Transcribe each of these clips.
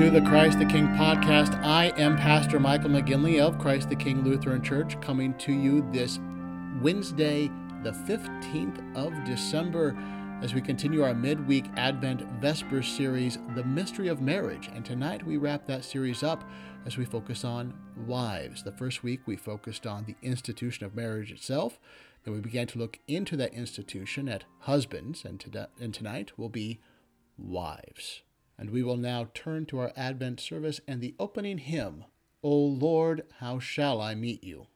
to the Christ the King podcast. I am Pastor Michael McGinley of Christ the King Lutheran Church, coming to you this Wednesday, the 15th of December, as we continue our midweek Advent Vesper series, The Mystery of Marriage. And tonight we wrap that series up as we focus on wives. The first week we focused on the institution of marriage itself. Then we began to look into that institution at husbands, and, to, and tonight will be wives. And we will now turn to our Advent service and the opening hymn, O Lord, how shall I meet you?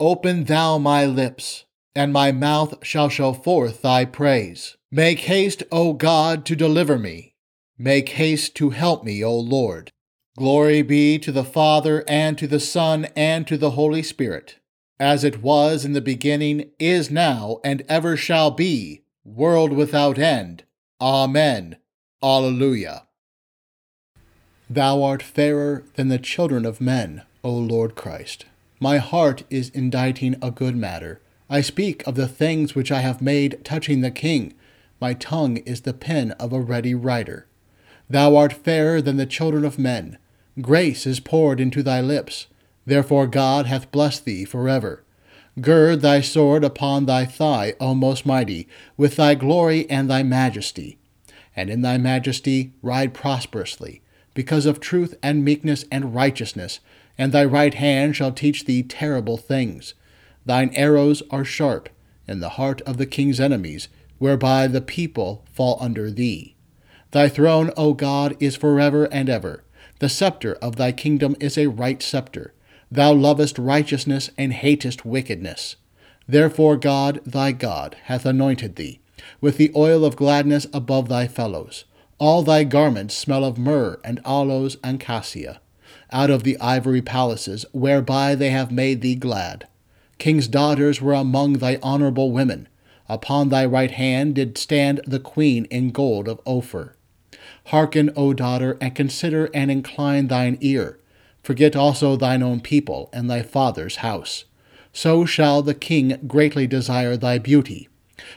Open thou my lips, and my mouth shall show forth thy praise. Make haste, O God, to deliver me. Make haste to help me, O Lord. Glory be to the Father, and to the Son, and to the Holy Spirit, as it was in the beginning, is now, and ever shall be, world without end. Amen. Alleluia. Thou art fairer than the children of men, O Lord Christ. My heart is inditing a good matter. I speak of the things which I have made touching the King. My tongue is the pen of a ready writer. Thou art fairer than the children of men. Grace is poured into thy lips. Therefore God hath blessed thee forever. Gird thy sword upon thy thigh, O most mighty, with thy glory and thy majesty. And in thy majesty ride prosperously because of truth and meekness and righteousness, and thy right hand shall teach thee terrible things. Thine arrows are sharp, in the heart of the king's enemies, whereby the people fall under thee. Thy throne, O God, is forever and ever. The scepter of thy kingdom is a right scepter. Thou lovest righteousness and hatest wickedness. Therefore God, thy God, hath anointed thee with the oil of gladness above thy fellows. All thy garments smell of myrrh and aloes and cassia, out of the ivory palaces whereby they have made thee glad. King's daughters were among thy honorable women. Upon thy right hand did stand the queen in gold of Ophir. Hearken, O daughter, and consider and incline thine ear. Forget also thine own people and thy father's house. So shall the king greatly desire thy beauty,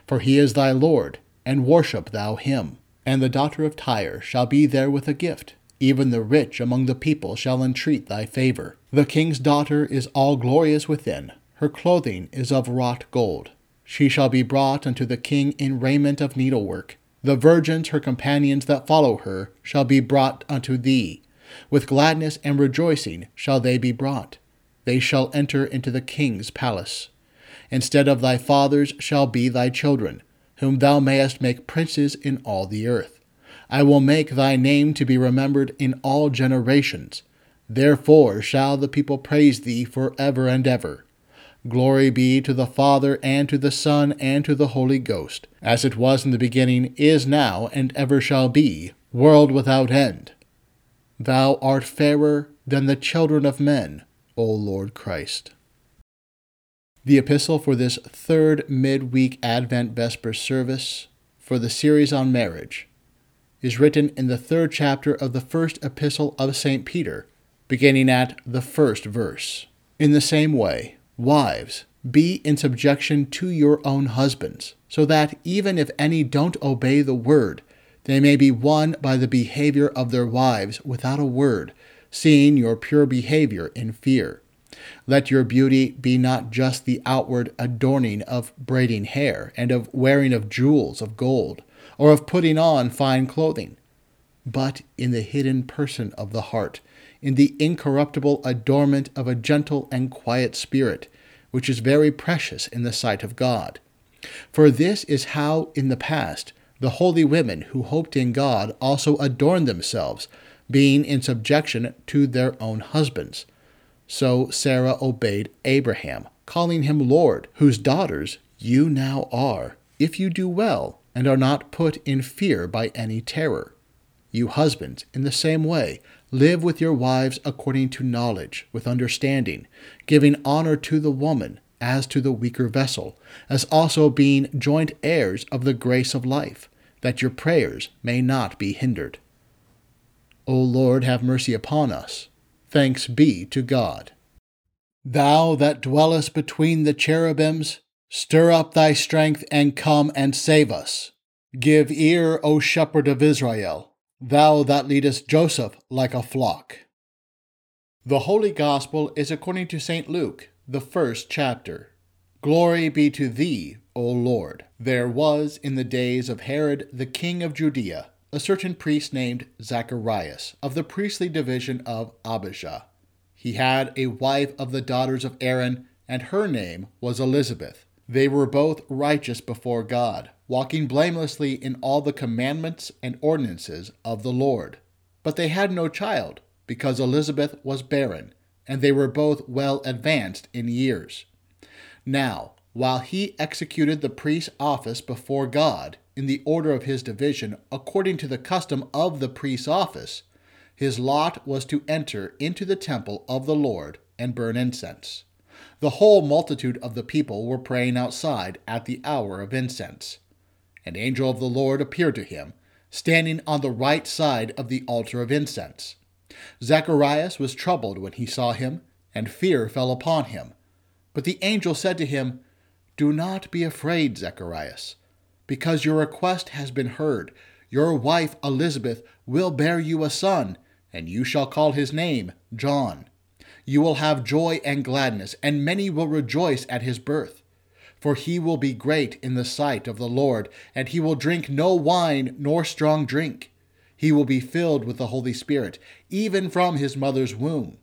for he is thy Lord, and worship thou him. And the daughter of Tyre shall be there with a gift. Even the rich among the people shall entreat thy favor. The king's daughter is all glorious within. Her clothing is of wrought gold. She shall be brought unto the king in raiment of needlework. The virgins, her companions that follow her, shall be brought unto thee. With gladness and rejoicing shall they be brought. They shall enter into the king's palace. Instead of thy fathers shall be thy children whom thou mayest make princes in all the earth. I will make thy name to be remembered in all generations. Therefore shall the people praise thee for ever and ever. Glory be to the Father, and to the Son, and to the Holy Ghost, as it was in the beginning, is now, and ever shall be, world without end. Thou art fairer than the children of men, O Lord Christ. The epistle for this third midweek Advent Vesper service for the series on marriage is written in the third chapter of the first epistle of St. Peter, beginning at the first verse. In the same way, wives, be in subjection to your own husbands, so that even if any don't obey the word, they may be won by the behavior of their wives without a word, seeing your pure behavior in fear. Let your beauty be not just the outward adorning of braiding hair, and of wearing of jewels of gold, or of putting on fine clothing, but in the hidden person of the heart, in the incorruptible adornment of a gentle and quiet spirit, which is very precious in the sight of God. For this is how, in the past, the holy women who hoped in God also adorned themselves, being in subjection to their own husbands so Sarah obeyed Abraham, calling him Lord, whose daughters you now are, if you do well and are not put in fear by any terror. You husbands, in the same way, live with your wives according to knowledge, with understanding, giving honor to the woman as to the weaker vessel, as also being joint heirs of the grace of life, that your prayers may not be hindered. O Lord, have mercy upon us Thanks be to God. Thou that dwellest between the cherubims, stir up thy strength and come and save us. Give ear, O shepherd of Israel, thou that leadest Joseph like a flock. The Holy Gospel is according to St. Luke, the first chapter. Glory be to thee, O Lord. There was in the days of Herod the king of Judea a certain priest named Zacharias of the priestly division of Abijah. He had a wife of the daughters of Aaron, and her name was Elizabeth. They were both righteous before God, walking blamelessly in all the commandments and ordinances of the Lord. But they had no child, because Elizabeth was barren, and they were both well advanced in years. Now, while he executed the priest's office before God in the order of his division, according to the custom of the priest's office, his lot was to enter into the temple of the Lord and burn incense. The whole multitude of the people were praying outside at the hour of incense. An angel of the Lord appeared to him, standing on the right side of the altar of incense. Zacharias was troubled when he saw him, and fear fell upon him. But the angel said to him, Do not be afraid, Zacharias, because your request has been heard. Your wife Elizabeth will bear you a son, and you shall call his name John. You will have joy and gladness, and many will rejoice at his birth. For he will be great in the sight of the Lord, and he will drink no wine nor strong drink. He will be filled with the Holy Spirit, even from his mother's womb.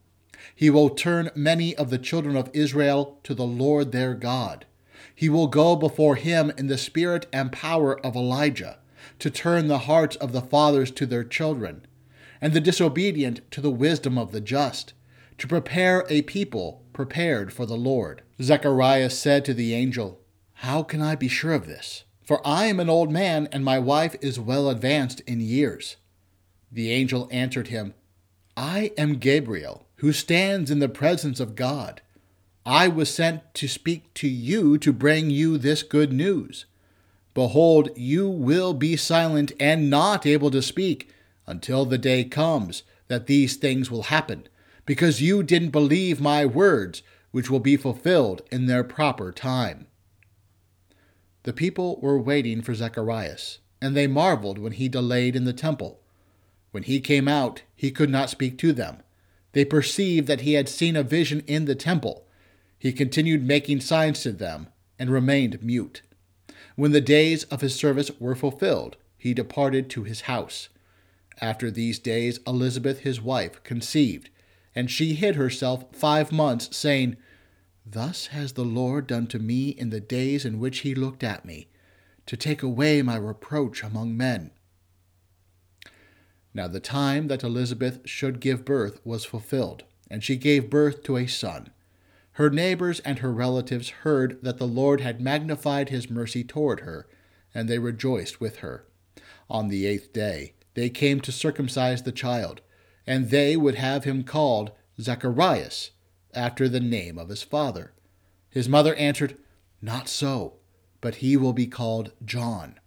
He will turn many of the children of Israel to the Lord their God. He will go before him in the spirit and power of Elijah, to turn the hearts of the fathers to their children, and the disobedient to the wisdom of the just to prepare a people prepared for the Lord. Zechariah said to the angel, How can I be sure of this? For I am an old man, and my wife is well advanced in years. The angel answered him, I am Gabriel, who stands in the presence of God. I was sent to speak to you to bring you this good news. Behold, you will be silent and not able to speak until the day comes that these things will happen because you didn't believe my words, which will be fulfilled in their proper time. The people were waiting for Zacharias, and they marveled when he delayed in the temple. When he came out, he could not speak to them. They perceived that he had seen a vision in the temple. He continued making signs to them and remained mute. When the days of his service were fulfilled, he departed to his house. After these days, Elizabeth his wife conceived and she hid herself five months, saying, Thus has the Lord done to me in the days in which he looked at me, to take away my reproach among men. Now the time that Elizabeth should give birth was fulfilled, and she gave birth to a son. Her neighbors and her relatives heard that the Lord had magnified his mercy toward her, and they rejoiced with her. On the eighth day they came to circumcise the child and they would have him called Zacharias, after the name of his father. His mother answered, Not so, but he will be called John.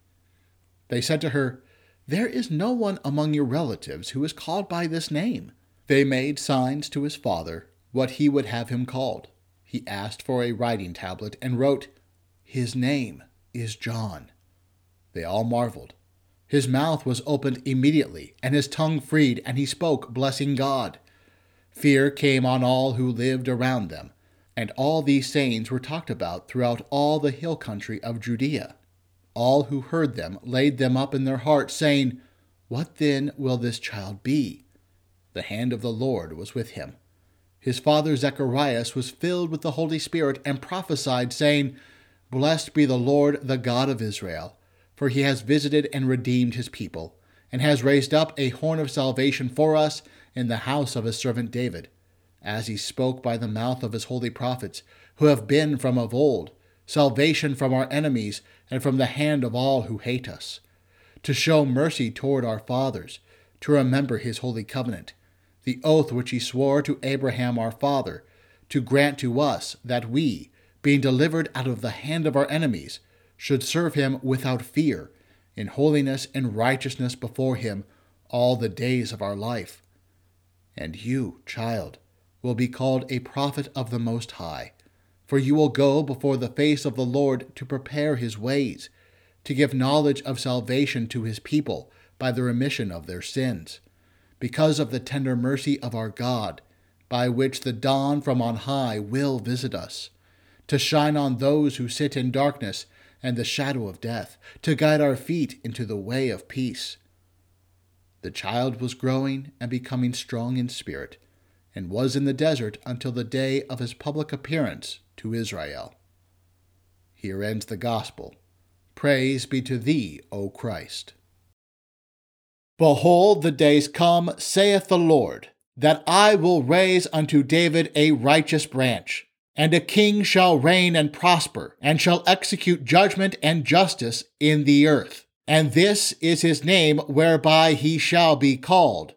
They said to her, There is no one among your relatives who is called by this name. They made signs to his father what he would have him called. He asked for a writing tablet and wrote, His name is John. They all marveled. His mouth was opened immediately, and his tongue freed, and he spoke, blessing God. Fear came on all who lived around them, and all these sayings were talked about throughout all the hill country of Judea. All who heard them laid them up in their hearts, saying, What then will this child be? The hand of the Lord was with him. His father Zacharias was filled with the Holy Spirit and prophesied, saying, Blessed be the Lord, the God of Israel for he has visited and redeemed his people, and has raised up a horn of salvation for us in the house of his servant David, as he spoke by the mouth of his holy prophets, who have been from of old, salvation from our enemies and from the hand of all who hate us, to show mercy toward our fathers, to remember his holy covenant, the oath which he swore to Abraham our father, to grant to us that we, being delivered out of the hand of our enemies, should serve him without fear, in holiness and righteousness before him all the days of our life. And you, child, will be called a prophet of the Most High, for you will go before the face of the Lord to prepare his ways, to give knowledge of salvation to his people by the remission of their sins, because of the tender mercy of our God, by which the dawn from on high will visit us, to shine on those who sit in darkness and the shadow of death, to guide our feet into the way of peace. The child was growing and becoming strong in spirit, and was in the desert until the day of his public appearance to Israel. Here ends the Gospel. Praise be to thee, O Christ. Behold, the days come, saith the Lord, that I will raise unto David a righteous branch, and a king shall reign and prosper, and shall execute judgment and justice in the earth. And this is his name whereby he shall be called,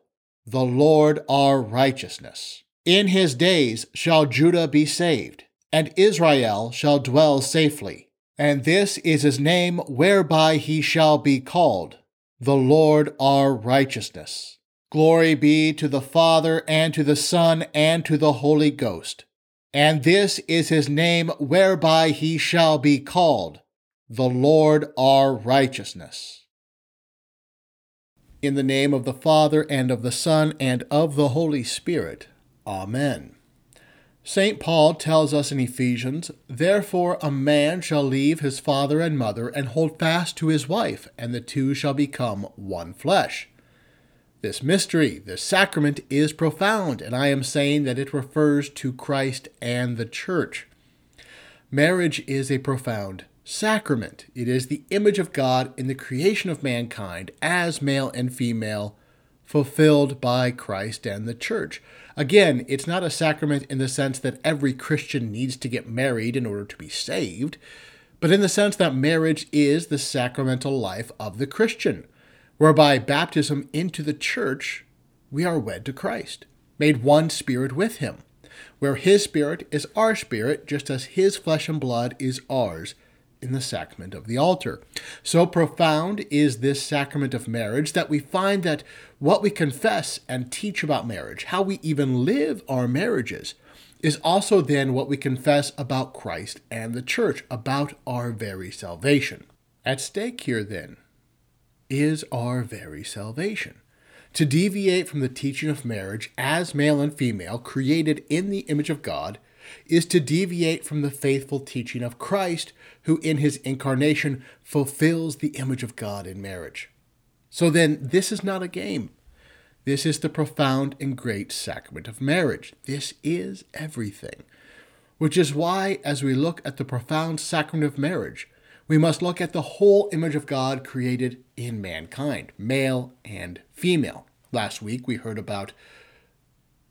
the Lord our righteousness. In his days shall Judah be saved, and Israel shall dwell safely. And this is his name whereby he shall be called, the Lord our righteousness. Glory be to the Father, and to the Son, and to the Holy Ghost. And this is his name whereby he shall be called, the Lord our righteousness. In the name of the Father, and of the Son, and of the Holy Spirit. Amen. St. Paul tells us in Ephesians, Therefore a man shall leave his father and mother and hold fast to his wife, and the two shall become one flesh. This mystery, this sacrament, is profound, and I am saying that it refers to Christ and the church. Marriage is a profound sacrament. It is the image of God in the creation of mankind as male and female fulfilled by Christ and the church. Again, it's not a sacrament in the sense that every Christian needs to get married in order to be saved, but in the sense that marriage is the sacramental life of the Christian, whereby baptism into the church, we are wed to Christ, made one spirit with him, where his spirit is our spirit, just as his flesh and blood is ours in the sacrament of the altar. So profound is this sacrament of marriage that we find that what we confess and teach about marriage, how we even live our marriages, is also then what we confess about Christ and the church, about our very salvation. At stake here, then, is our very salvation. To deviate from the teaching of marriage as male and female, created in the image of God, is to deviate from the faithful teaching of Christ, who in his incarnation fulfills the image of God in marriage. So then, this is not a game. This is the profound and great sacrament of marriage. This is everything. Which is why, as we look at the profound sacrament of marriage, we must look at the whole image of God created in mankind, male and female. Last week we heard about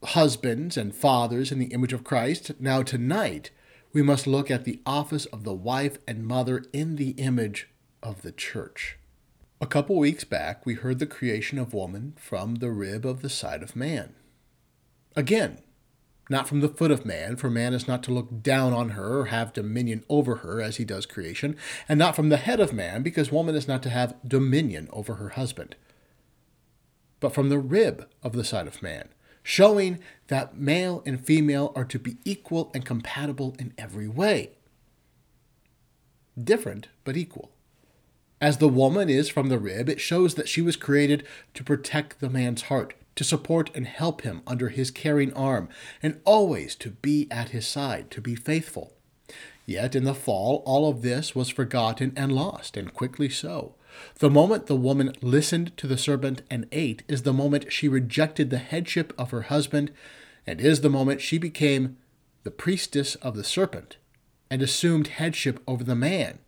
husbands and fathers in the image of Christ. Now, tonight, we must look at the office of the wife and mother in the image of the church. A couple weeks back, we heard the creation of woman from the rib of the side of man. Again, not from the foot of man, for man is not to look down on her or have dominion over her as he does creation, and not from the head of man, because woman is not to have dominion over her husband, but from the rib of the side of man showing that male and female are to be equal and compatible in every way. Different, but equal. As the woman is from the rib, it shows that she was created to protect the man's heart, to support and help him under his caring arm, and always to be at his side, to be faithful. Yet in the fall, all of this was forgotten and lost, and quickly so. The moment the woman listened to the serpent and ate is the moment she rejected the headship of her husband, and is the moment she became the priestess of the serpent and assumed headship over the man,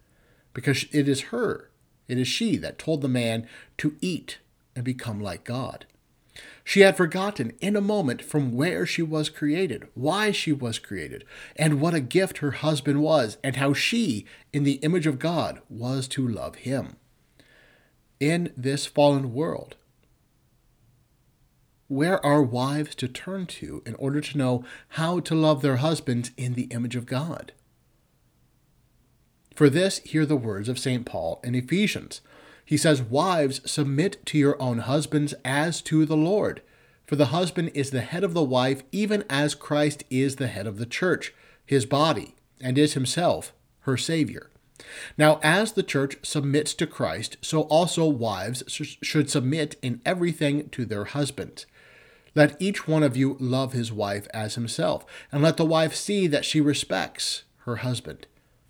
because it is her, it is she that told the man to eat and become like God. She had forgotten in a moment from where she was created, why she was created, and what a gift her husband was, and how she, in the image of God, was to love him in this fallen world? Where are wives to turn to in order to know how to love their husbands in the image of God? For this, hear the words of St. Paul in Ephesians. He says, Wives, submit to your own husbands as to the Lord. For the husband is the head of the wife, even as Christ is the head of the church, his body, and is himself her Savior. Now, as the church submits to Christ, so also wives should submit in everything to their husbands. Let each one of you love his wife as himself, and let the wife see that she respects her husband.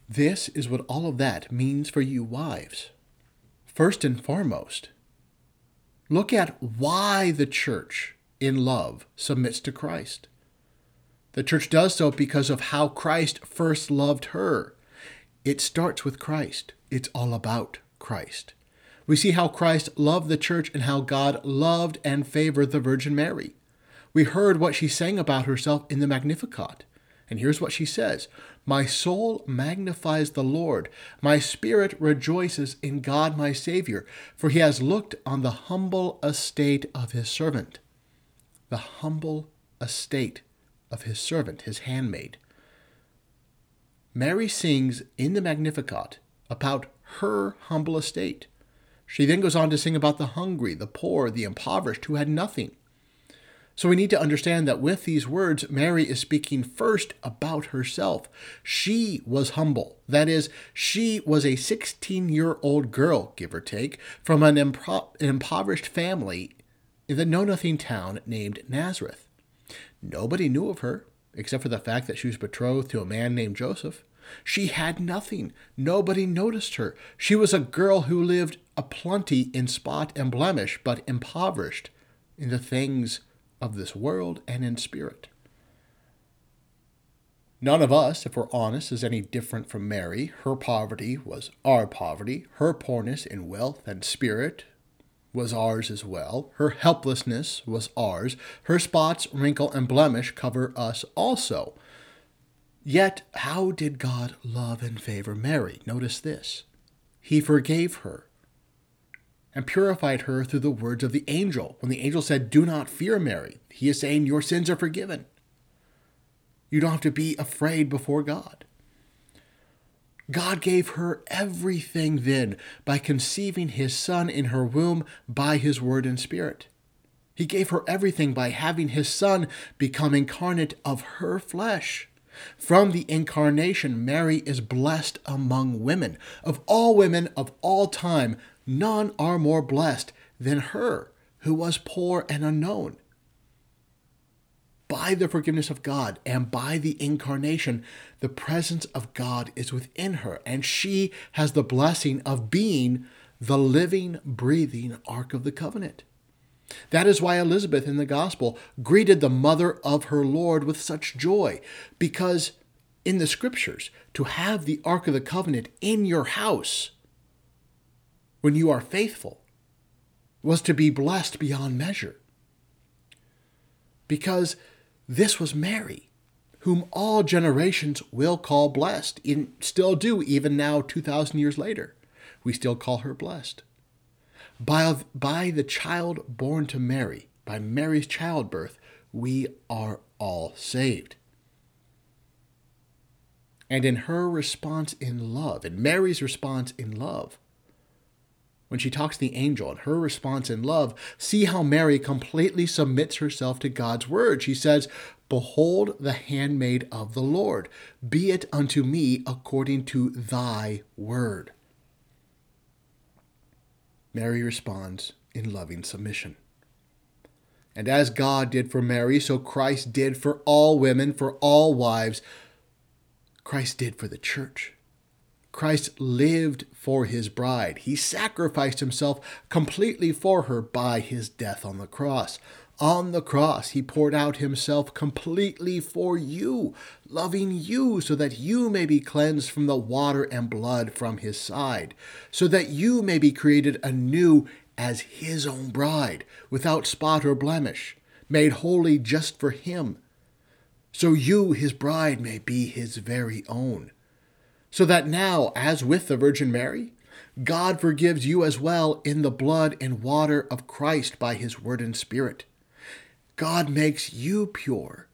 This is what all of that means for you, wives. First and foremost, look at why the church, in love, submits to Christ. The church does so because of how Christ first loved her it starts with Christ. It's all about Christ. We see how Christ loved the church and how God loved and favored the Virgin Mary. We heard what she sang about herself in the Magnificat. And here's what she says My soul magnifies the Lord. My spirit rejoices in God my Savior, for he has looked on the humble estate of his servant. The humble estate of his servant, his handmaid. Mary sings in the Magnificat about her humble estate. She then goes on to sing about the hungry, the poor, the impoverished who had nothing. So we need to understand that with these words, Mary is speaking first about herself. She was humble. That is, she was a 16 year old girl, give or take, from an, impro- an impoverished family in the know nothing town named Nazareth. Nobody knew of her, except for the fact that she was betrothed to a man named Joseph. She had nothing. Nobody noticed her. She was a girl who lived a plenty in spot and blemish, but impoverished in the things of this world and in spirit. None of us, if we're honest, is any different from Mary. Her poverty was our poverty. Her poorness in wealth and spirit was ours as well. Her helplessness was ours. Her spots, wrinkle, and blemish cover us also. Yet, how did God love and favor Mary? Notice this He forgave her and purified her through the words of the angel. When the angel said, Do not fear, Mary, he is saying, Your sins are forgiven. You don't have to be afraid before God. God gave her everything then by conceiving his son in her womb by his word and spirit. He gave her everything by having his son become incarnate of her flesh. From the incarnation, Mary is blessed among women. Of all women of all time, none are more blessed than her, who was poor and unknown. By the forgiveness of God and by the incarnation, the presence of God is within her, and she has the blessing of being the living, breathing Ark of the Covenant. That is why Elizabeth in the Gospel greeted the mother of her Lord with such joy, because in the Scriptures, to have the Ark of the Covenant in your house when you are faithful was to be blessed beyond measure. Because this was Mary, whom all generations will call blessed, and still do even now, 2,000 years later. We still call her blessed. By, by the child born to Mary, by Mary's childbirth, we are all saved. And in her response in love, in Mary's response in love, when she talks to the angel and her response in love, see how Mary completely submits herself to God's word. She says, Behold the handmaid of the Lord, be it unto me according to thy word. Mary responds in loving submission. And as God did for Mary, so Christ did for all women, for all wives. Christ did for the church. Christ lived for his bride. He sacrificed himself completely for her by his death on the cross. On the cross, he poured out himself completely for you, loving you so that you may be cleansed from the water and blood from his side, so that you may be created anew as his own bride, without spot or blemish, made holy just for him, so you, his bride, may be his very own so that now, as with the Virgin Mary, God forgives you as well in the blood and water of Christ by his word and spirit. God makes you pure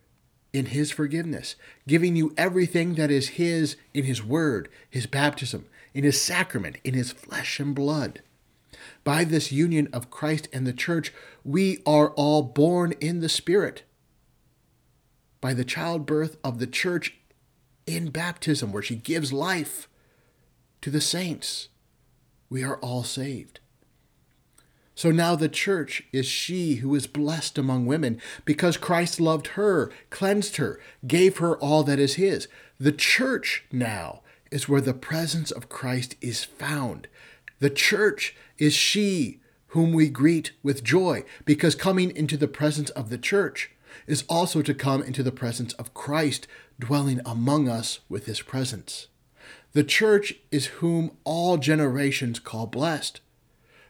in his forgiveness, giving you everything that is his in his word, his baptism, in his sacrament, in his flesh and blood. By this union of Christ and the church, we are all born in the Spirit. By the childbirth of the church in baptism, where she gives life to the saints. We are all saved. So now the church is she who is blessed among women because Christ loved her, cleansed her, gave her all that is his. The church now is where the presence of Christ is found. The church is she whom we greet with joy because coming into the presence of the church is also to come into the presence of Christ, dwelling among us with his presence. The church is whom all generations call blessed,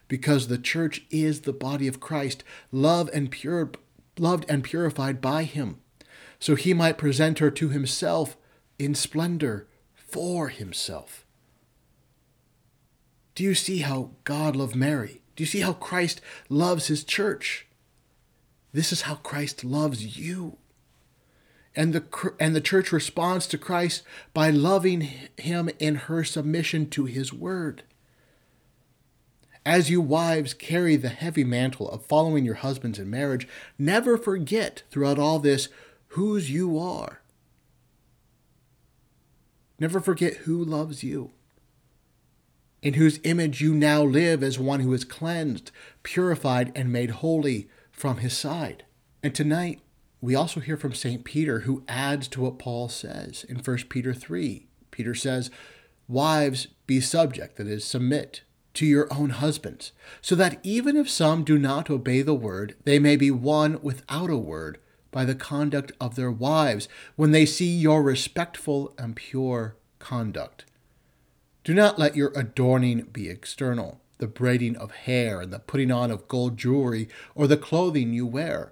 because the church is the body of Christ. Love and pure loved and purified by him, so he might present her to himself in splendor for himself. Do you see how God loved Mary? Do you see how Christ loves his church? This is how Christ loves you. And the, and the church responds to Christ by loving him in her submission to his word. As you wives carry the heavy mantle of following your husbands in marriage, never forget throughout all this whose you are. Never forget who loves you, in whose image you now live as one who is cleansed, purified, and made holy from his side. And tonight, we also hear from St. Peter, who adds to what Paul says in 1 Peter 3. Peter says, Wives, be subject, that is, submit to your own husbands, so that even if some do not obey the word, they may be won without a word by the conduct of their wives when they see your respectful and pure conduct. Do not let your adorning be external, the braiding of hair and the putting on of gold jewelry or the clothing you wear.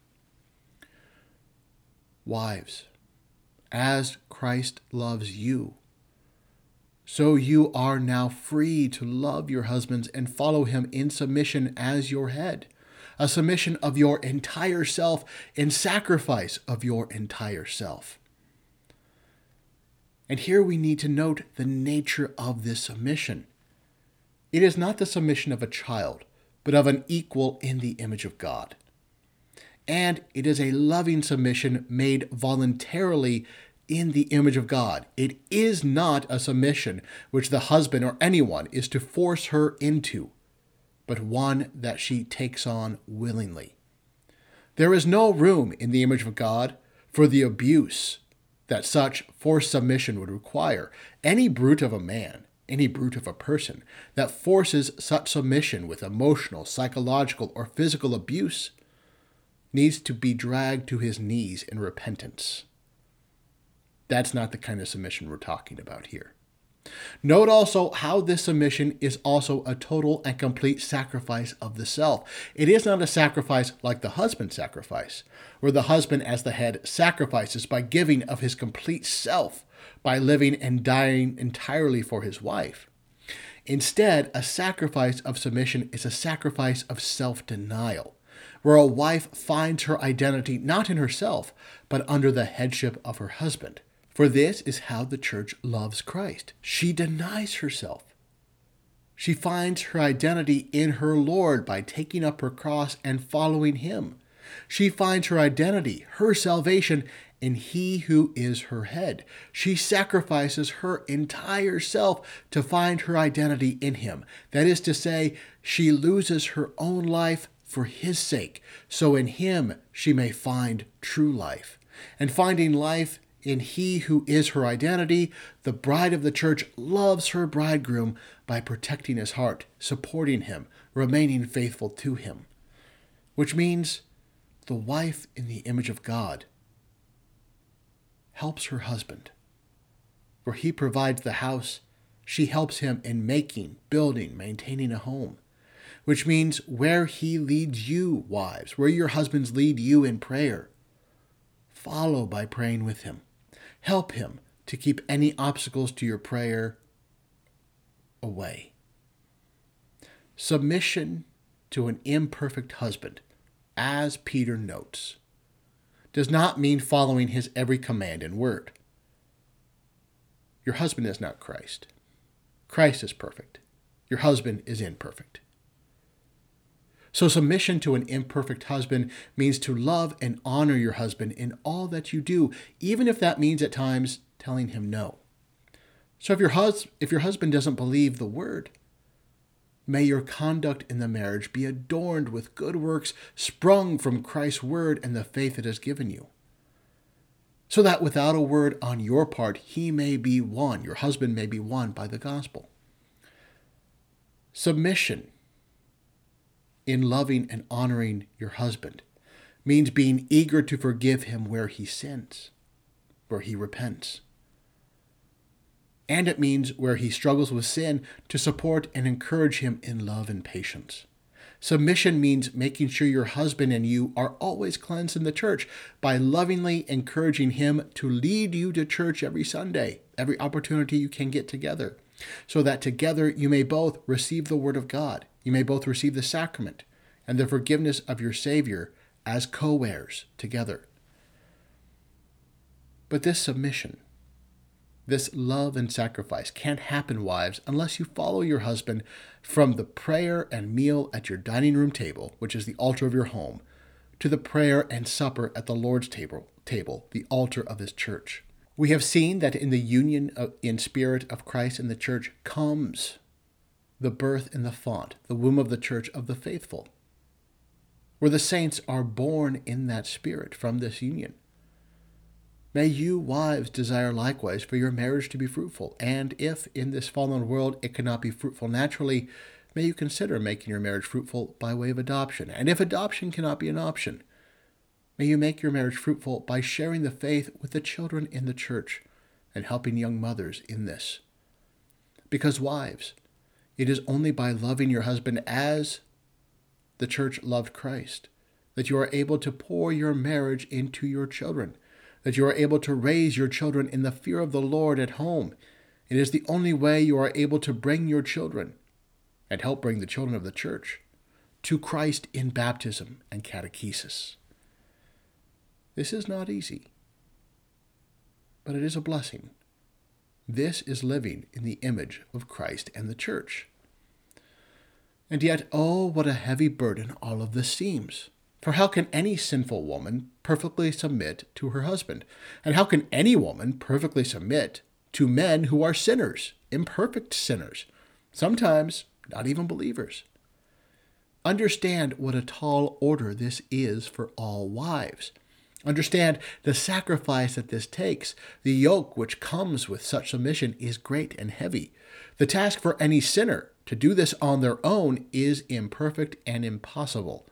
Wives, as Christ loves you, so you are now free to love your husbands and follow him in submission as your head, a submission of your entire self in sacrifice of your entire self. And here we need to note the nature of this submission. It is not the submission of a child, but of an equal in the image of God. And it is a loving submission made voluntarily in the image of God. It is not a submission which the husband or anyone is to force her into, but one that she takes on willingly. There is no room in the image of God for the abuse that such forced submission would require. Any brute of a man, any brute of a person that forces such submission with emotional, psychological, or physical abuse needs to be dragged to his knees in repentance. That's not the kind of submission we're talking about here. Note also how this submission is also a total and complete sacrifice of the self. It is not a sacrifice like the husband sacrifice, where the husband, as the head, sacrifices by giving of his complete self, by living and dying entirely for his wife. Instead, a sacrifice of submission is a sacrifice of self denial, where a wife finds her identity not in herself, but under the headship of her husband. For this is how the church loves Christ. She denies herself. She finds her identity in her Lord by taking up her cross and following him. She finds her identity, her salvation, in he who is her head. She sacrifices her entire self to find her identity in him. That is to say, she loses her own life for his sake, so in him she may find true life. And finding life in he who is her identity, the bride of the church loves her bridegroom by protecting his heart, supporting him, remaining faithful to him. Which means the wife in the image of God helps her husband. For he provides the house, she helps him in making, building, maintaining a home. Which means where he leads you, wives, where your husbands lead you in prayer, follow by praying with him. Help him to keep any obstacles to your prayer away. Submission to an imperfect husband, as Peter notes, does not mean following his every command and word. Your husband is not Christ. Christ is perfect. Your husband is imperfect. So, submission to an imperfect husband means to love and honor your husband in all that you do, even if that means at times telling him no. So, if your, hus- if your husband doesn't believe the word, May your conduct in the marriage be adorned with good works sprung from Christ's word and the faith it has given you. So that without a word on your part, he may be won, your husband may be won by the gospel. Submission in loving and honoring your husband means being eager to forgive him where he sins, where he repents. And it means where he struggles with sin to support and encourage him in love and patience. Submission means making sure your husband and you are always cleansed in the church by lovingly encouraging him to lead you to church every Sunday, every opportunity you can get together, so that together you may both receive the Word of God, you may both receive the sacrament and the forgiveness of your Savior as co heirs together. But this submission, this love and sacrifice can't happen, wives, unless you follow your husband from the prayer and meal at your dining room table, which is the altar of your home, to the prayer and supper at the Lord's table, table the altar of his church. We have seen that in the union of, in spirit of Christ and the church comes the birth in the font, the womb of the church of the faithful where the saints are born in that spirit from this union. May you, wives, desire likewise for your marriage to be fruitful, and if in this fallen world it cannot be fruitful naturally, may you consider making your marriage fruitful by way of adoption. And if adoption cannot be an option, may you make your marriage fruitful by sharing the faith with the children in the church and helping young mothers in this. Because, wives, it is only by loving your husband as the church loved Christ, that you are able to pour your marriage into your children, that you are able to raise your children in the fear of the Lord at home. It is the only way you are able to bring your children and help bring the children of the church to Christ in baptism and catechesis. This is not easy, but it is a blessing. This is living in the image of Christ and the church. And yet, oh, what a heavy burden all of this seems. For how can any sinful woman perfectly submit to her husband? And how can any woman perfectly submit to men who are sinners, imperfect sinners, sometimes not even believers? Understand what a tall order this is for all wives. Understand the sacrifice that this takes. The yoke which comes with such submission is great and heavy. The task for any sinner to do this on their own is imperfect and impossible.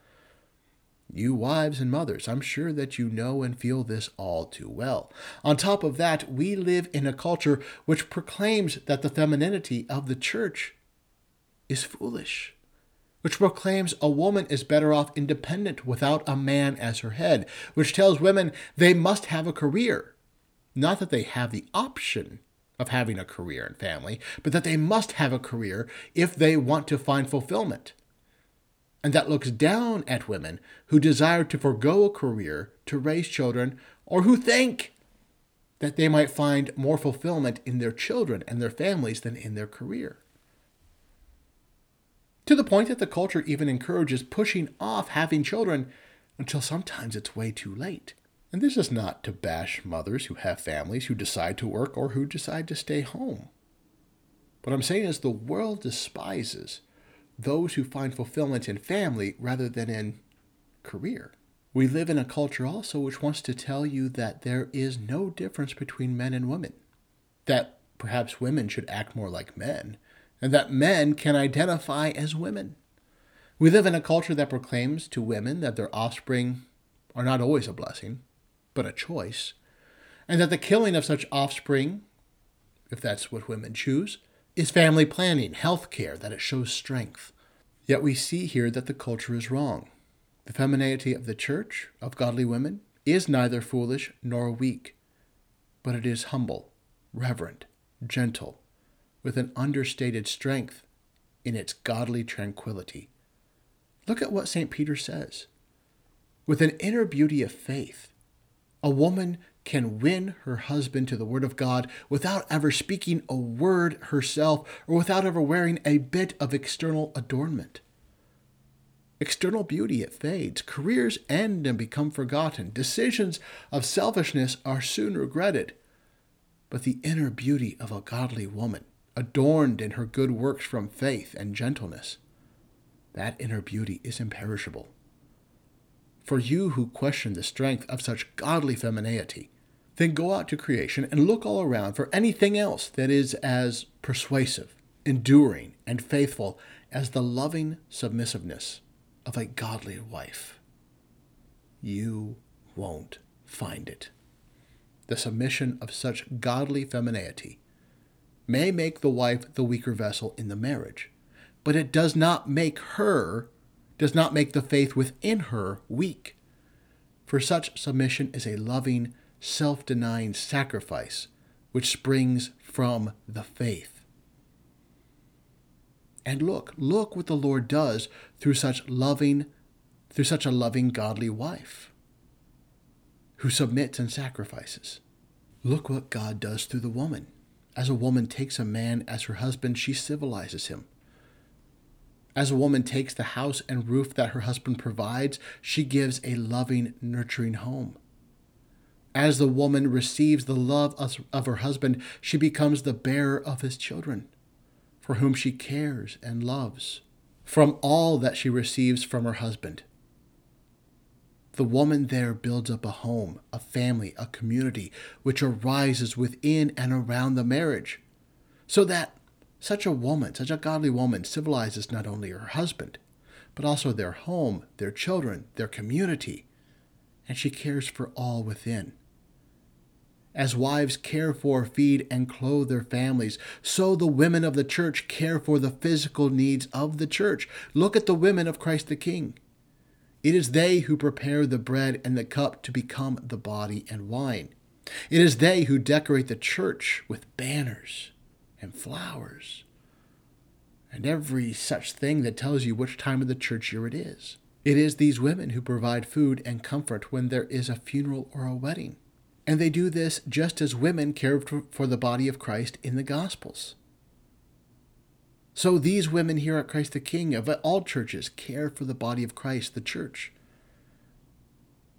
You wives and mothers, I'm sure that you know and feel this all too well. On top of that, we live in a culture which proclaims that the femininity of the church is foolish, which proclaims a woman is better off independent without a man as her head, which tells women they must have a career, not that they have the option of having a career and family, but that they must have a career if they want to find fulfillment. And that looks down at women who desire to forego a career to raise children or who think that they might find more fulfillment in their children and their families than in their career. To the point that the culture even encourages pushing off having children until sometimes it's way too late. And this is not to bash mothers who have families who decide to work or who decide to stay home. What I'm saying is the world despises those who find fulfillment in family rather than in career. We live in a culture also which wants to tell you that there is no difference between men and women, that perhaps women should act more like men, and that men can identify as women. We live in a culture that proclaims to women that their offspring are not always a blessing, but a choice, and that the killing of such offspring, if that's what women choose, is family planning, health care, that it shows strength. Yet we see here that the culture is wrong. The femininity of the church, of godly women, is neither foolish nor weak, but it is humble, reverent, gentle, with an understated strength in its godly tranquility. Look at what St. Peter says. With an inner beauty of faith, a woman can win her husband to the Word of God without ever speaking a word herself or without ever wearing a bit of external adornment. External beauty, it fades. Careers end and become forgotten. Decisions of selfishness are soon regretted. But the inner beauty of a godly woman, adorned in her good works from faith and gentleness, that inner beauty is imperishable. For you who question the strength of such godly femininity, then go out to creation and look all around for anything else that is as persuasive, enduring, and faithful as the loving submissiveness of a godly wife. You won't find it. The submission of such godly femininity may make the wife the weaker vessel in the marriage, but it does not make her, does not make the faith within her weak. For such submission is a loving, self denying sacrifice which springs from the faith. And look, look what the Lord does through such loving, through such a loving, godly wife who submits and sacrifices. Look what God does through the woman. As a woman takes a man as her husband, she civilizes him. As a woman takes the house and roof that her husband provides, she gives a loving, nurturing home. As the woman receives the love of her husband, she becomes the bearer of his children, for whom she cares and loves, from all that she receives from her husband. The woman there builds up a home, a family, a community, which arises within and around the marriage, so that such a woman, such a godly woman, civilizes not only her husband, but also their home, their children, their community, and she cares for all within. As wives care for, feed, and clothe their families, so the women of the church care for the physical needs of the church. Look at the women of Christ the King. It is they who prepare the bread and the cup to become the body and wine. It is they who decorate the church with banners and flowers and every such thing that tells you which time of the church year it is. It is these women who provide food and comfort when there is a funeral or a wedding. And they do this just as women care for the body of Christ in the Gospels. So these women here at Christ the King of all churches care for the body of Christ, the church.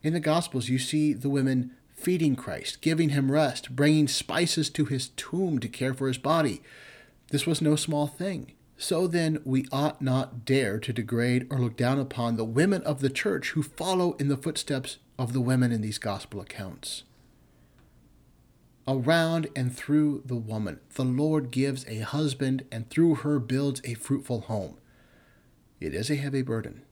In the Gospels, you see the women feeding Christ, giving him rest, bringing spices to his tomb to care for his body. This was no small thing. So then, we ought not dare to degrade or look down upon the women of the church who follow in the footsteps of the women in these gospel accounts around and through the woman. The Lord gives a husband and through her builds a fruitful home. It is a heavy burden.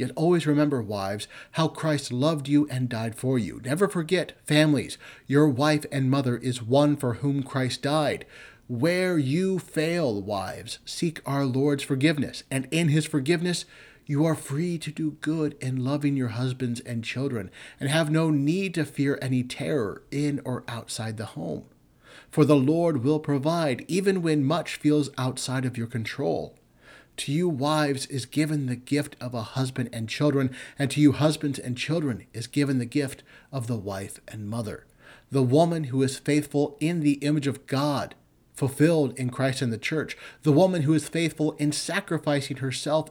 Yet always remember, wives, how Christ loved you and died for you. Never forget, families, your wife and mother is one for whom Christ died. Where you fail, wives, seek our Lord's forgiveness, and in his forgiveness, you are free to do good in loving your husbands and children, and have no need to fear any terror in or outside the home. For the Lord will provide, even when much feels outside of your control. To you, wives, is given the gift of a husband and children, and to you, husbands and children, is given the gift of the wife and mother. The woman who is faithful in the image of God, fulfilled in Christ and the church. The woman who is faithful in sacrificing herself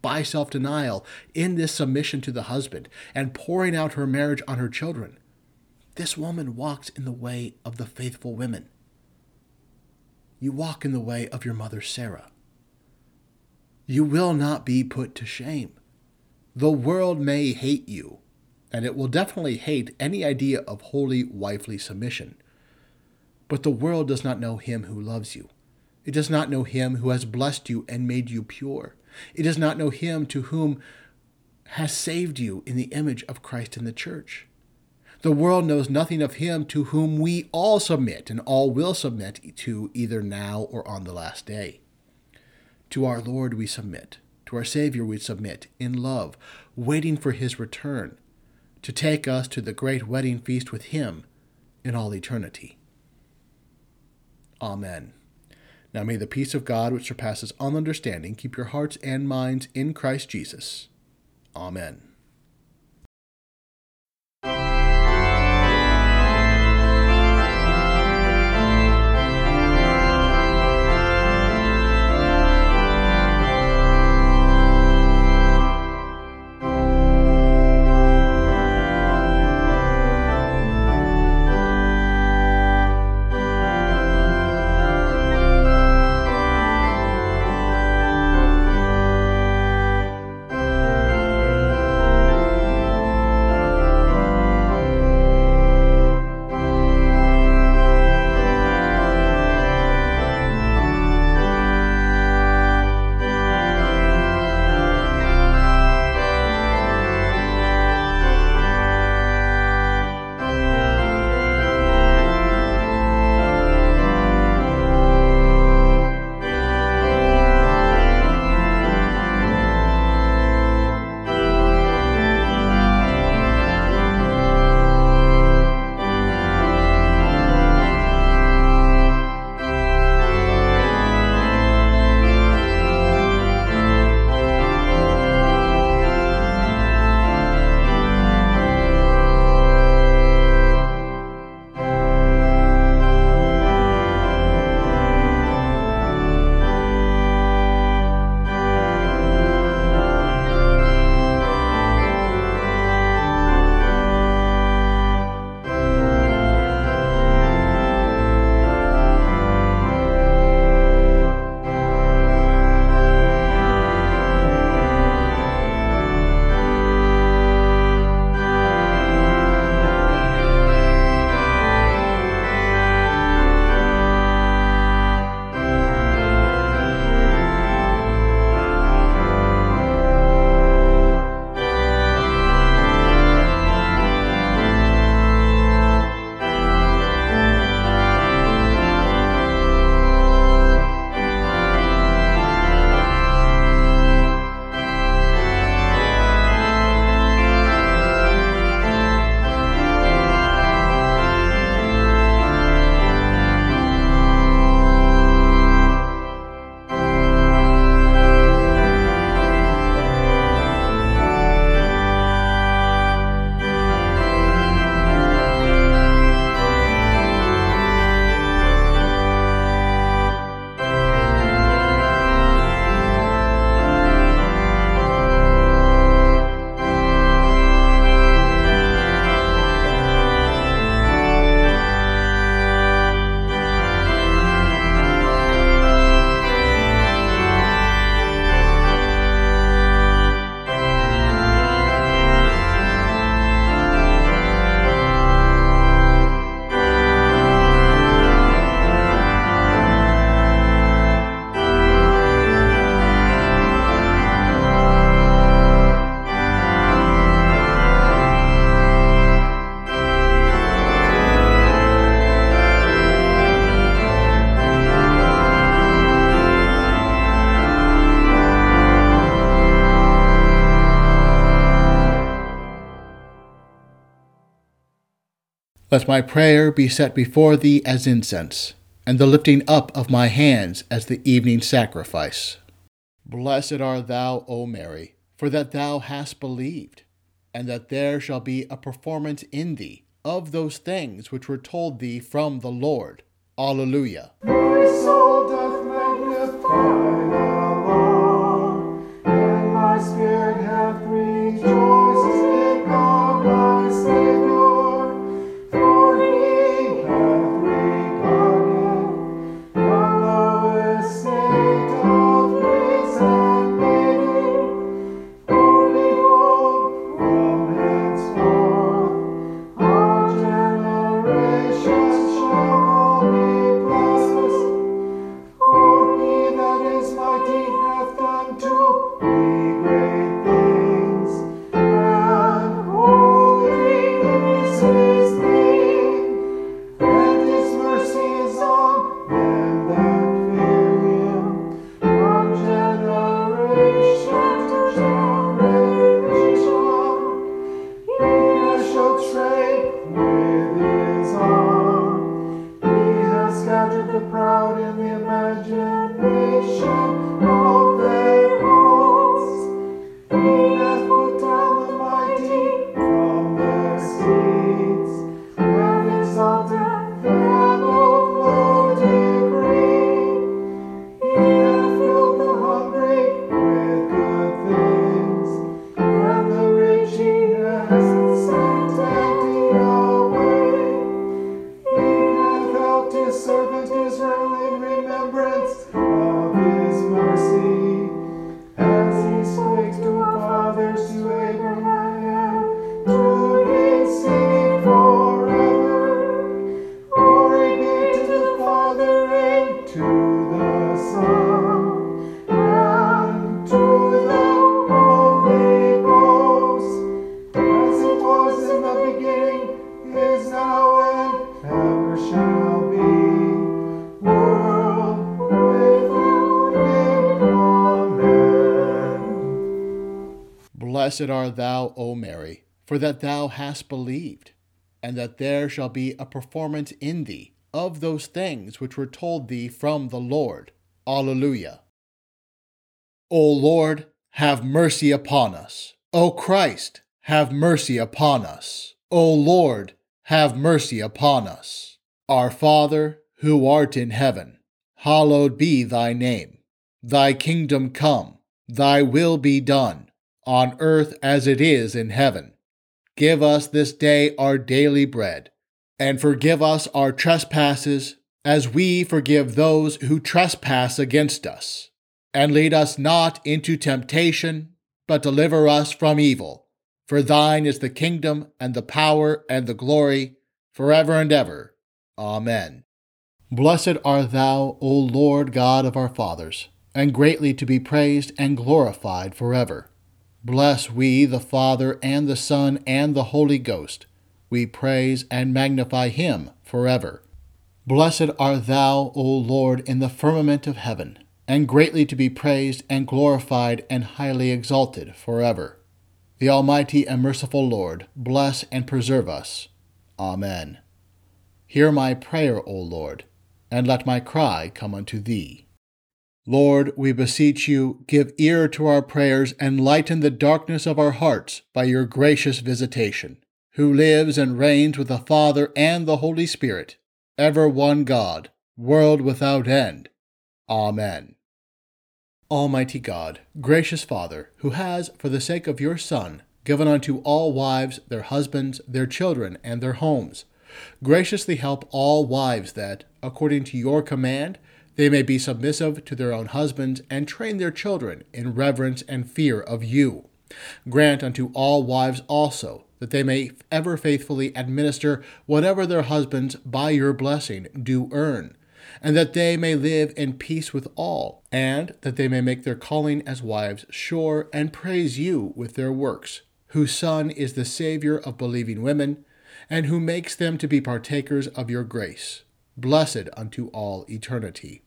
by self denial in this submission to the husband and pouring out her marriage on her children, this woman walks in the way of the faithful women. You walk in the way of your mother Sarah. You will not be put to shame. The world may hate you, and it will definitely hate any idea of holy wifely submission. But the world does not know him who loves you. It does not know him who has blessed you and made you pure. It does not know him to whom has saved you in the image of Christ in the church. The world knows nothing of him to whom we all submit and all will submit to either now or on the last day. To our Lord we submit, to our Savior we submit in love, waiting for his return to take us to the great wedding feast with him in all eternity. Amen. Now may the peace of God, which surpasses all understanding, keep your hearts and minds in Christ Jesus. Amen. Let my prayer be set before thee as incense, and the lifting up of my hands as the evening sacrifice. Blessed art thou, O Mary, for that thou hast believed, and that there shall be a performance in thee of those things which were told thee from the Lord. Alleluia. Lord, Blessed art thou, O Mary, for that thou hast believed, and that there shall be a performance in thee of those things which were told thee from the Lord. Alleluia. O Lord, have mercy upon us. O Christ, have mercy upon us. O Lord, have mercy upon us. Our Father, who art in heaven, hallowed be thy name. Thy kingdom come, thy will be done, on earth as it is in heaven. Give us this day our daily bread, and forgive us our trespasses, as we forgive those who trespass against us. And lead us not into temptation, but deliver us from evil. For thine is the kingdom, and the power, and the glory, forever and ever. Amen. Blessed art thou, O Lord God of our fathers, and greatly to be praised and glorified forever. Bless we the Father, and the Son, and the Holy Ghost. We praise and magnify him forever. Blessed art thou, O Lord, in the firmament of heaven, and greatly to be praised and glorified and highly exalted forever. The Almighty and merciful Lord, bless and preserve us. Amen. Hear my prayer, O Lord, and let my cry come unto thee. Lord, we beseech you, give ear to our prayers and lighten the darkness of our hearts by your gracious visitation, who lives and reigns with the Father and the Holy Spirit, ever one God, world without end. Amen. Almighty God, gracious Father, who has, for the sake of your Son, given unto all wives their husbands, their children, and their homes, graciously help all wives that, according to your command, they may be submissive to their own husbands and train their children in reverence and fear of you. Grant unto all wives also that they may ever faithfully administer whatever their husbands by your blessing do earn, and that they may live in peace with all, and that they may make their calling as wives sure and praise you with their works, whose Son is the Savior of believing women, and who makes them to be partakers of your grace, blessed unto all eternity.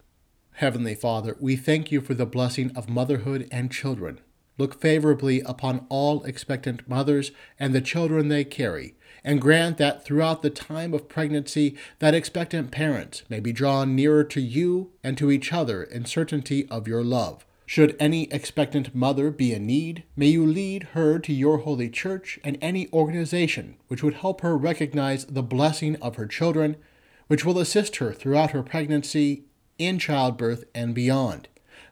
Heavenly Father, we thank you for the blessing of motherhood and children. Look favorably upon all expectant mothers and the children they carry, and grant that throughout the time of pregnancy that expectant parents may be drawn nearer to you and to each other in certainty of your love. Should any expectant mother be in need, may you lead her to your holy church and any organization which would help her recognize the blessing of her children, which will assist her throughout her pregnancy, in childbirth, and beyond.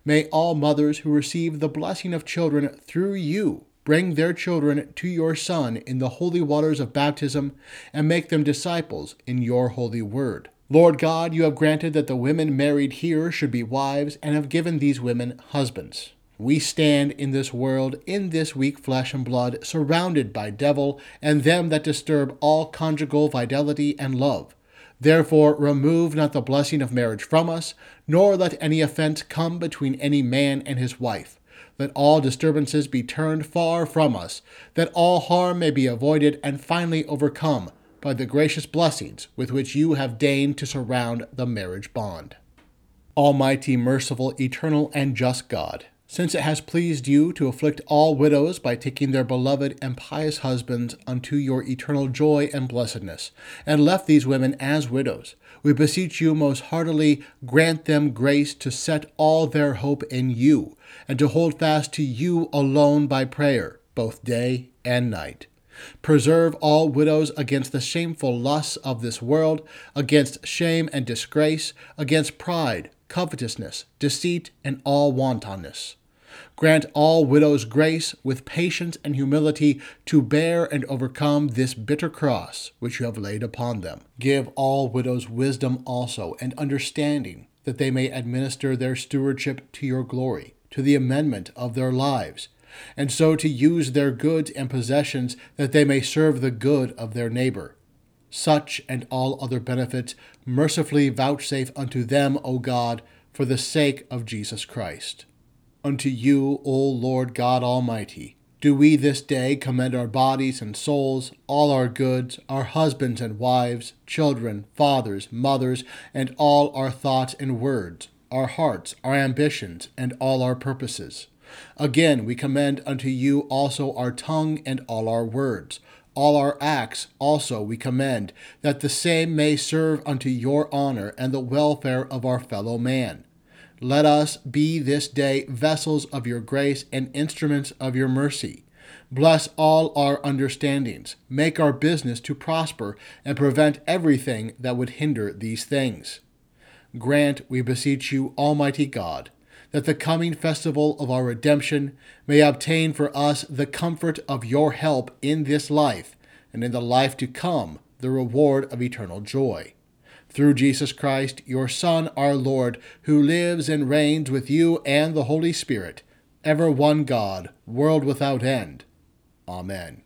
May all mothers who receive the blessing of children through you bring their children to your Son in the holy waters of baptism and make them disciples in your holy word. Lord God, you have granted that the women married here should be wives and have given these women husbands. We stand in this world, in this weak flesh and blood, surrounded by devil and them that disturb all conjugal fidelity and love. Therefore, remove not the blessing of marriage from us, nor let any offense come between any man and his wife. Let all disturbances be turned far from us, that all harm may be avoided and finally overcome by the gracious blessings with which you have deigned to surround the marriage bond. Almighty, merciful, eternal, and just God, since it has pleased you to afflict all widows by taking their beloved and pious husbands unto your eternal joy and blessedness, and left these women as widows, we beseech you most heartily grant them grace to set all their hope in you, and to hold fast to you alone by prayer, both day and night. Preserve all widows against the shameful lusts of this world, against shame and disgrace, against pride, covetousness, deceit, and all wantonness. Grant all widows grace with patience and humility to bear and overcome this bitter cross which you have laid upon them. Give all widows wisdom also and understanding, that they may administer their stewardship to your glory, to the amendment of their lives, and so to use their goods and possessions that they may serve the good of their neighbor. Such and all other benefits mercifully vouchsafe unto them, O God, for the sake of Jesus Christ. Unto you, O Lord God Almighty, do we this day commend our bodies and souls, all our goods, our husbands and wives, children, fathers, mothers, and all our thoughts and words, our hearts, our ambitions, and all our purposes. Again, we commend unto you also our tongue and all our words. All our acts also we commend, that the same may serve unto your honor and the welfare of our fellow man let us be this day vessels of your grace and instruments of your mercy. Bless all our understandings. Make our business to prosper and prevent everything that would hinder these things. Grant, we beseech you, Almighty God, that the coming festival of our redemption may obtain for us the comfort of your help in this life, and in the life to come the reward of eternal joy through Jesus Christ, your Son, our Lord, who lives and reigns with you and the Holy Spirit, ever one God, world without end. Amen.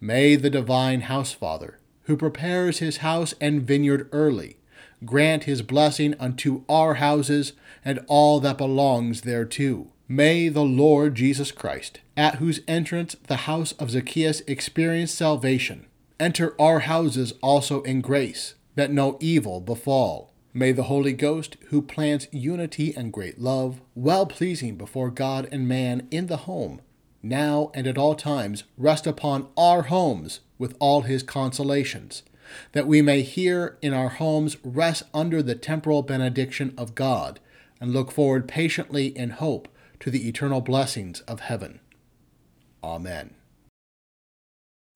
May the divine house father, who prepares his house and vineyard early, grant his blessing unto our houses and all that belongs thereto. May the Lord Jesus Christ, at whose entrance the house of Zacchaeus experienced salvation, Enter our houses also in grace, that no evil befall. May the Holy Ghost, who plants unity and great love, well pleasing before God and man in the home, now and at all times rest upon our homes with all his consolations, that we may here in our homes rest under the temporal benediction of God, and look forward patiently in hope to the eternal blessings of heaven. Amen.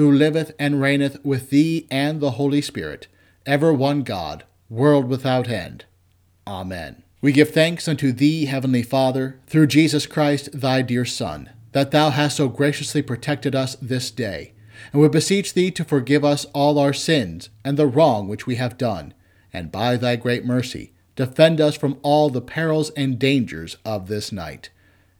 who liveth and reigneth with thee and the Holy Spirit, ever one God, world without end. Amen. We give thanks unto thee, Heavenly Father, through Jesus Christ, thy dear Son, that thou hast so graciously protected us this day. And we beseech thee to forgive us all our sins and the wrong which we have done, and by thy great mercy, defend us from all the perils and dangers of this night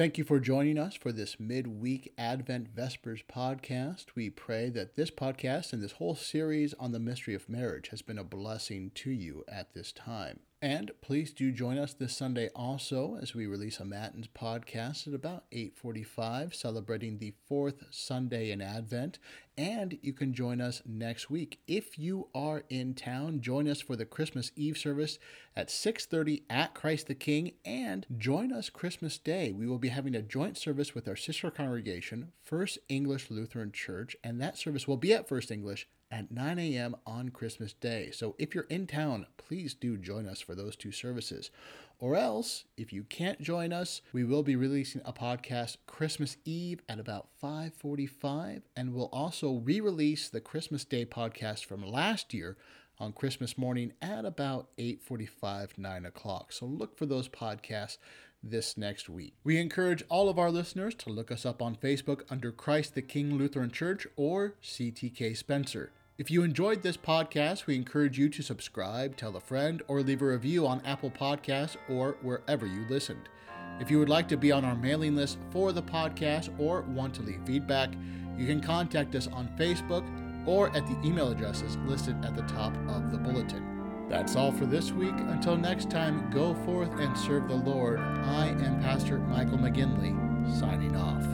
Thank you for joining us for this midweek Advent Vespers podcast. We pray that this podcast and this whole series on the mystery of marriage has been a blessing to you at this time. And please do join us this Sunday also as we release a Matins podcast at about 8:45 celebrating the 4th Sunday in Advent, and you can join us next week. If you are in town, join us for the Christmas Eve service at 6:30 at Christ the King and join us Christmas Day. We will be having a joint service with our sister congregation, First English Lutheran Church, and that service will be at First English at 9 a.m. on Christmas Day. So if you're in town, please do join us for those two services. Or else, if you can't join us, we will be releasing a podcast Christmas Eve at about 5:45 and we'll also re-release the Christmas Day podcast from last year on Christmas morning at about 8:45, 9 o'clock. So look for those podcasts this next week. We encourage all of our listeners to look us up on Facebook under Christ the King Lutheran Church or CTK Spencer. If you enjoyed this podcast, we encourage you to subscribe, tell a friend, or leave a review on Apple Podcasts or wherever you listened. If you would like to be on our mailing list for the podcast or want to leave feedback, you can contact us on Facebook or at the email addresses listed at the top of the bulletin. That's all for this week. Until next time, go forth and serve the Lord. I am Pastor Michael McGinley, signing off.